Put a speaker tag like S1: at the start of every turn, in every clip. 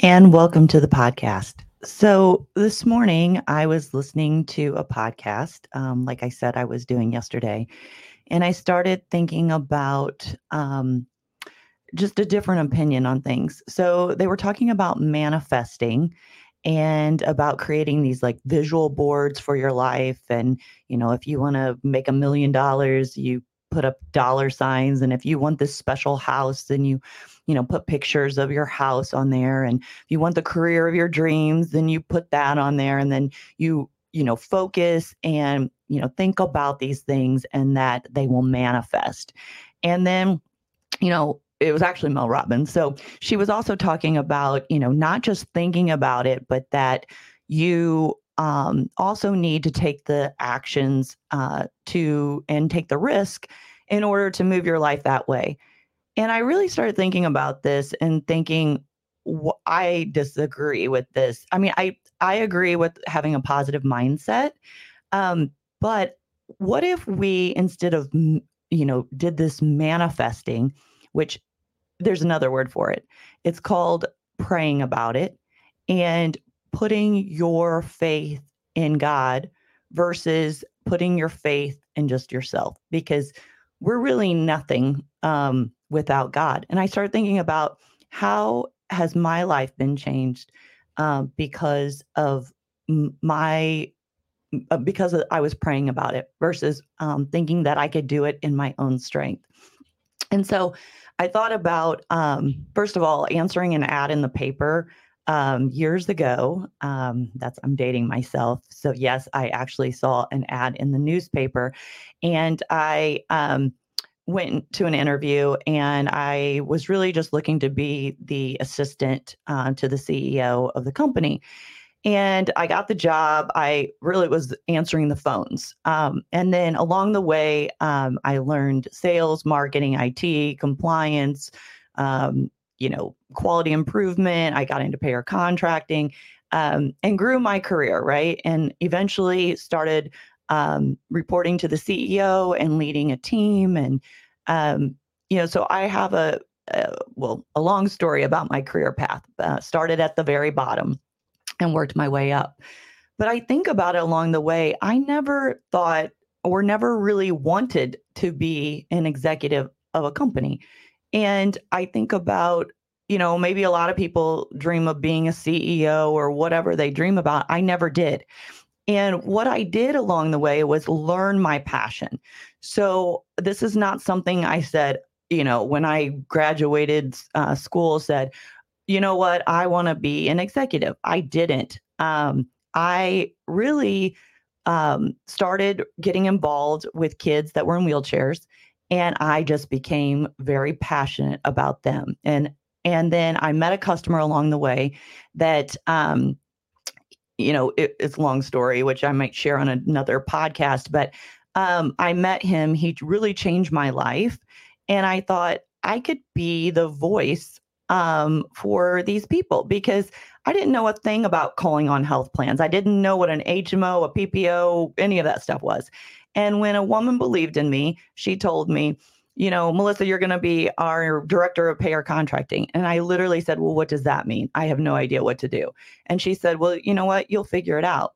S1: and welcome to the podcast. So, this morning I was listening to a podcast, um, like I said I was doing yesterday, and I started thinking about um, just a different opinion on things. So, they were talking about manifesting and about creating these like visual boards for your life. And, you know, if you want to make a million dollars, you put up dollar signs. And if you want this special house, then you you know, put pictures of your house on there. And if you want the career of your dreams, then you put that on there. And then you, you know, focus and, you know, think about these things and that they will manifest. And then, you know, it was actually Mel Robbins. So she was also talking about, you know, not just thinking about it, but that you um, also need to take the actions uh, to and take the risk in order to move your life that way. And I really started thinking about this and thinking, wh- I disagree with this. I mean, I I agree with having a positive mindset, um, but what if we instead of you know did this manifesting, which there's another word for it. It's called praying about it and putting your faith in God versus putting your faith in just yourself because we're really nothing um, without God. And I started thinking about how has my life been changed uh, because of my uh, because I was praying about it versus um, thinking that I could do it in my own strength. And so I thought about um, first of all answering an ad in the paper um, years ago. Um, that's I'm dating myself. So yes, I actually saw an ad in the newspaper, and I um, went to an interview and I was really just looking to be the assistant uh, to the CEO of the company. And I got the job. I really was answering the phones. Um, and then along the way, um, I learned sales, marketing, IT, compliance, um, you know, quality improvement. I got into payer contracting um, and grew my career, right? And eventually started um, reporting to the CEO and leading a team. And, um, you know, so I have a, a, well, a long story about my career path. Uh, started at the very bottom and worked my way up. But I think about it along the way, I never thought or never really wanted to be an executive of a company. And I think about, you know, maybe a lot of people dream of being a CEO or whatever they dream about. I never did. And what I did along the way was learn my passion. So this is not something I said, you know, when I graduated uh, school, said, you know what, I want to be an executive. I didn't. Um, I really um, started getting involved with kids that were in wheelchairs, and I just became very passionate about them. And and then I met a customer along the way that um, you know, it, it's a long story, which I might share on another podcast. But um, I met him. He really changed my life. And I thought I could be the voice um, for these people because I didn't know a thing about calling on health plans. I didn't know what an HMO, a PPO, any of that stuff was. And when a woman believed in me, she told me, you know, Melissa, you're going to be our director of payer contracting. And I literally said, well, what does that mean? I have no idea what to do. And she said, well, you know what? You'll figure it out.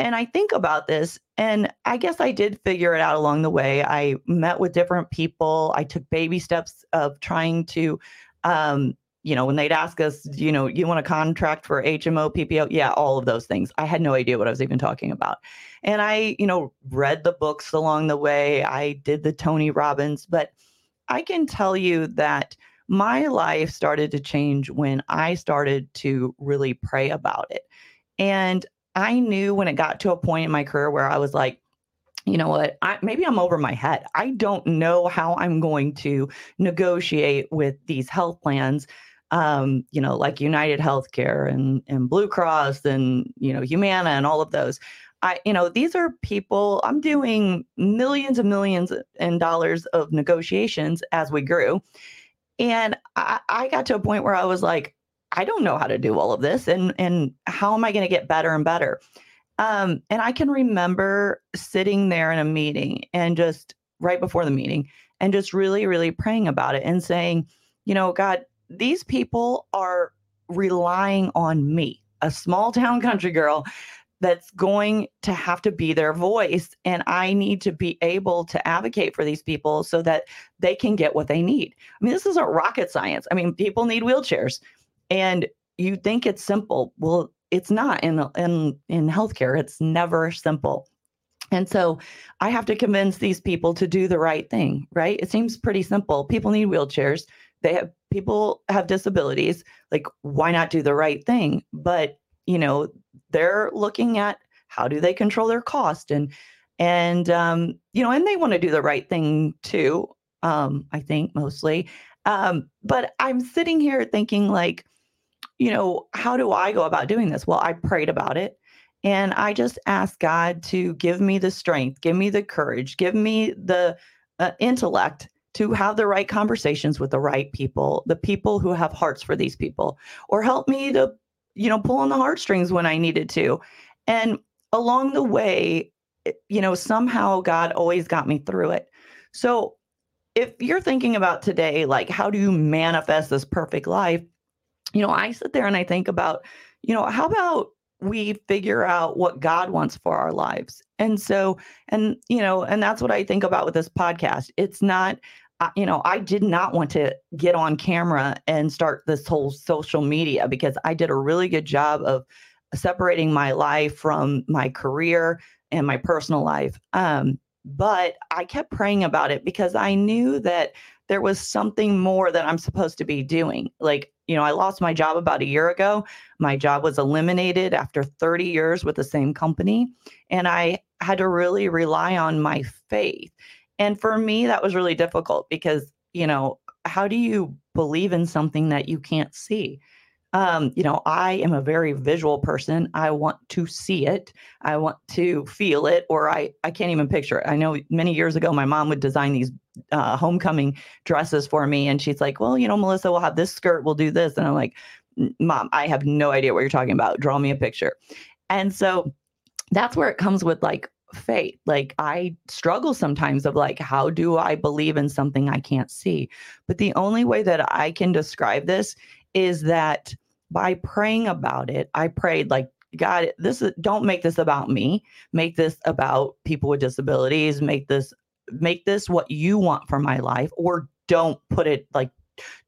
S1: And I think about this, and I guess I did figure it out along the way. I met with different people. I took baby steps of trying to, um, you know, when they'd ask us, you know, you want a contract for HMO, PPO? Yeah, all of those things. I had no idea what I was even talking about. And I, you know, read the books along the way. I did the Tony Robbins, but I can tell you that my life started to change when I started to really pray about it. And I knew when it got to a point in my career where I was like, you know what? I, maybe I'm over my head. I don't know how I'm going to negotiate with these health plans um, you know, like United Healthcare and and Blue Cross and you know Humana and all of those. I, you know, these are people. I'm doing millions and millions in dollars of negotiations as we grew, and I, I got to a point where I was like, I don't know how to do all of this, and and how am I going to get better and better? Um, and I can remember sitting there in a meeting and just right before the meeting and just really, really praying about it and saying, you know, God, these people are relying on me, a small town country girl that's going to have to be their voice. And I need to be able to advocate for these people so that they can get what they need. I mean, this isn't rocket science. I mean, people need wheelchairs. And you think it's simple. Well, it's not in in in healthcare. It's never simple. And so I have to convince these people to do the right thing, right? It seems pretty simple. People need wheelchairs. They have people have disabilities. Like, why not do the right thing? But you know, they're looking at how do they control their cost and and um, you know, and they want to do the right thing too. Um, I think mostly. Um, but I'm sitting here thinking like, you know, how do I go about doing this? Well, I prayed about it. And I just asked God to give me the strength, give me the courage, give me the uh, intellect to have the right conversations with the right people, the people who have hearts for these people, or help me to, you know, pull on the heartstrings when I needed to. And along the way, eh, you know, somehow God always got me through it. So if you're thinking about today, like, how do you manifest this perfect life? You know, I sit there and I think about, you know, how about we figure out what God wants for our lives. And so, and, you know, and that's what I think about with this podcast. It's not, you know, I did not want to get on camera and start this whole social media because I did a really good job of separating my life from my career and my personal life. Um, but I kept praying about it because I knew that there was something more that I'm supposed to be doing. Like, you know, I lost my job about a year ago. My job was eliminated after 30 years with the same company. And I had to really rely on my faith. And for me, that was really difficult because, you know, how do you believe in something that you can't see? Um, you know, I am a very visual person. I want to see it. I want to feel it, or I, I can't even picture it. I know many years ago, my mom would design these uh, homecoming dresses for me. And she's like, well, you know, Melissa, we'll have this skirt, we'll do this. And I'm like, mom, I have no idea what you're talking about. Draw me a picture. And so that's where it comes with like faith. Like I struggle sometimes of like, how do I believe in something I can't see? But the only way that I can describe this is that by praying about it, I prayed like, God, this is don't make this about me. Make this about people with disabilities. Make this make this what you want for my life, or don't put it like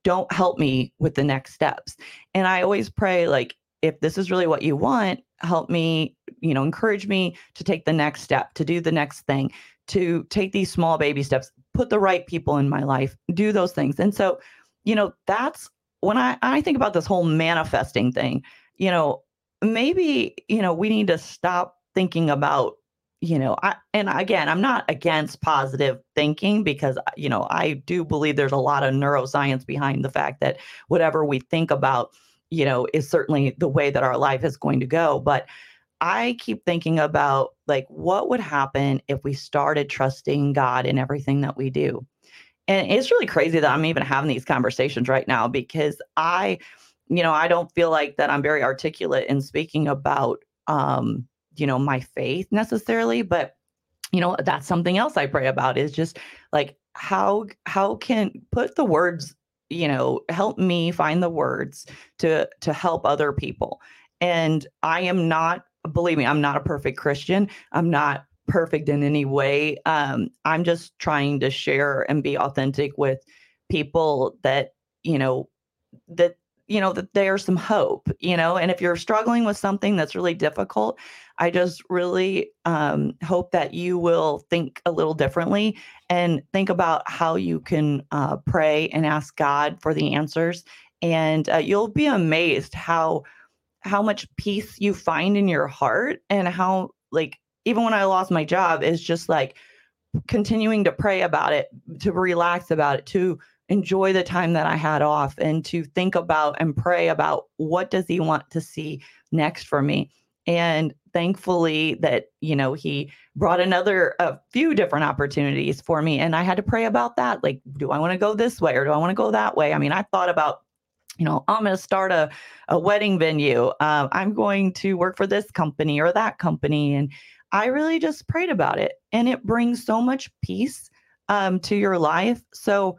S1: don't help me with the next steps. And I always pray like if this is really what you want, help me, you know, encourage me to take the next step, to do the next thing, to take these small baby steps, put the right people in my life, do those things. And so, you know, that's when I, I think about this whole manifesting thing, you know, maybe, you know, we need to stop thinking about, you know, I, and again, I'm not against positive thinking because, uh, you know, I do believe there's a lot of neuroscience behind the fact that whatever we think about, you know, is certainly the way that our life is going to go. But I keep thinking about like what would happen if we started trusting God in everything that we do and it's really crazy that I'm even having these conversations right now because I, you know, I don't feel like that I'm very articulate in speaking about, um, you know, my faith necessarily, but you know, that's something else I pray about is just like how how can put the words, you know, help me find the words to to help other people. And I am not believe me, I'm not a perfect Christian. I'm not perfect in any way. Um, I'm just trying to share and be authentic with people that, you know, that, you know, that there's some hope, you know, and if you're struggling with something that's really difficult, I just really um, hope that you will think a little differently and think about how you can uh, pray and ask God for the answers. And uh, you'll be amazed how how much peace you find in your heart and how like even when I lost my job, is just like continuing to pray about it, to relax about it, to enjoy the time that I had off and to think about and pray about what does he want to see next for me. And thankfully that, you know, he brought another a few different opportunities for me and I had to pray about that. Like, do I want to go this way or do I want to go that way? I mean, I thought about you know, I'm going to start a, a wedding venue. Uh, I'm going to work for this company or that company. And I really just prayed about it and it brings so much peace um, to your life. So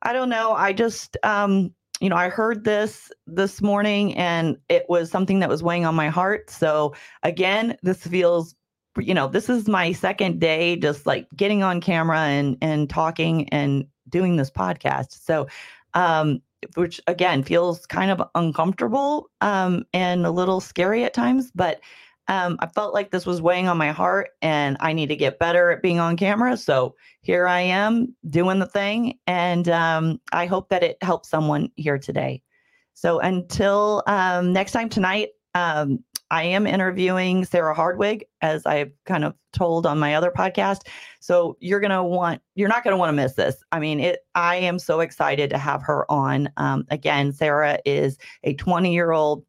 S1: I don't know. I just, um, you know, I heard this this morning and it was something that was weighing on my heart. So again, this feels you know, this is my second day just like getting on camera and and talking and doing this podcast. So um which again feels kind of uncomfortable um and a little scary at times, but um, I felt like this was weighing on my heart and I need to get better at being on camera. So here I am doing the thing. And um, I hope that it helps someone here today. So until um, next time tonight, um, I am interviewing Sarah Hardwig, as I've kind of told on my other podcast. So you're gonna want, you're not gonna want to miss this. I mean, it. I am so excited to have her on. Um, again, Sarah is a 20 year old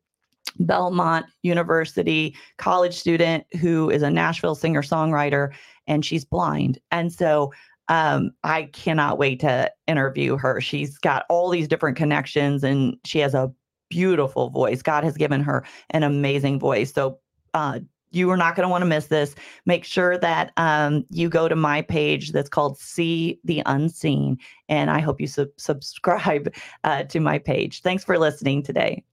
S1: Belmont University college student who is a Nashville singer songwriter, and she's blind. And so um, I cannot wait to interview her. She's got all these different connections, and she has a beautiful voice. God has given her an amazing voice. So uh, you are not going to want to miss this. Make sure that um, you go to my page that's called See the Unseen. And I hope you sub- subscribe uh, to my page. Thanks for listening today.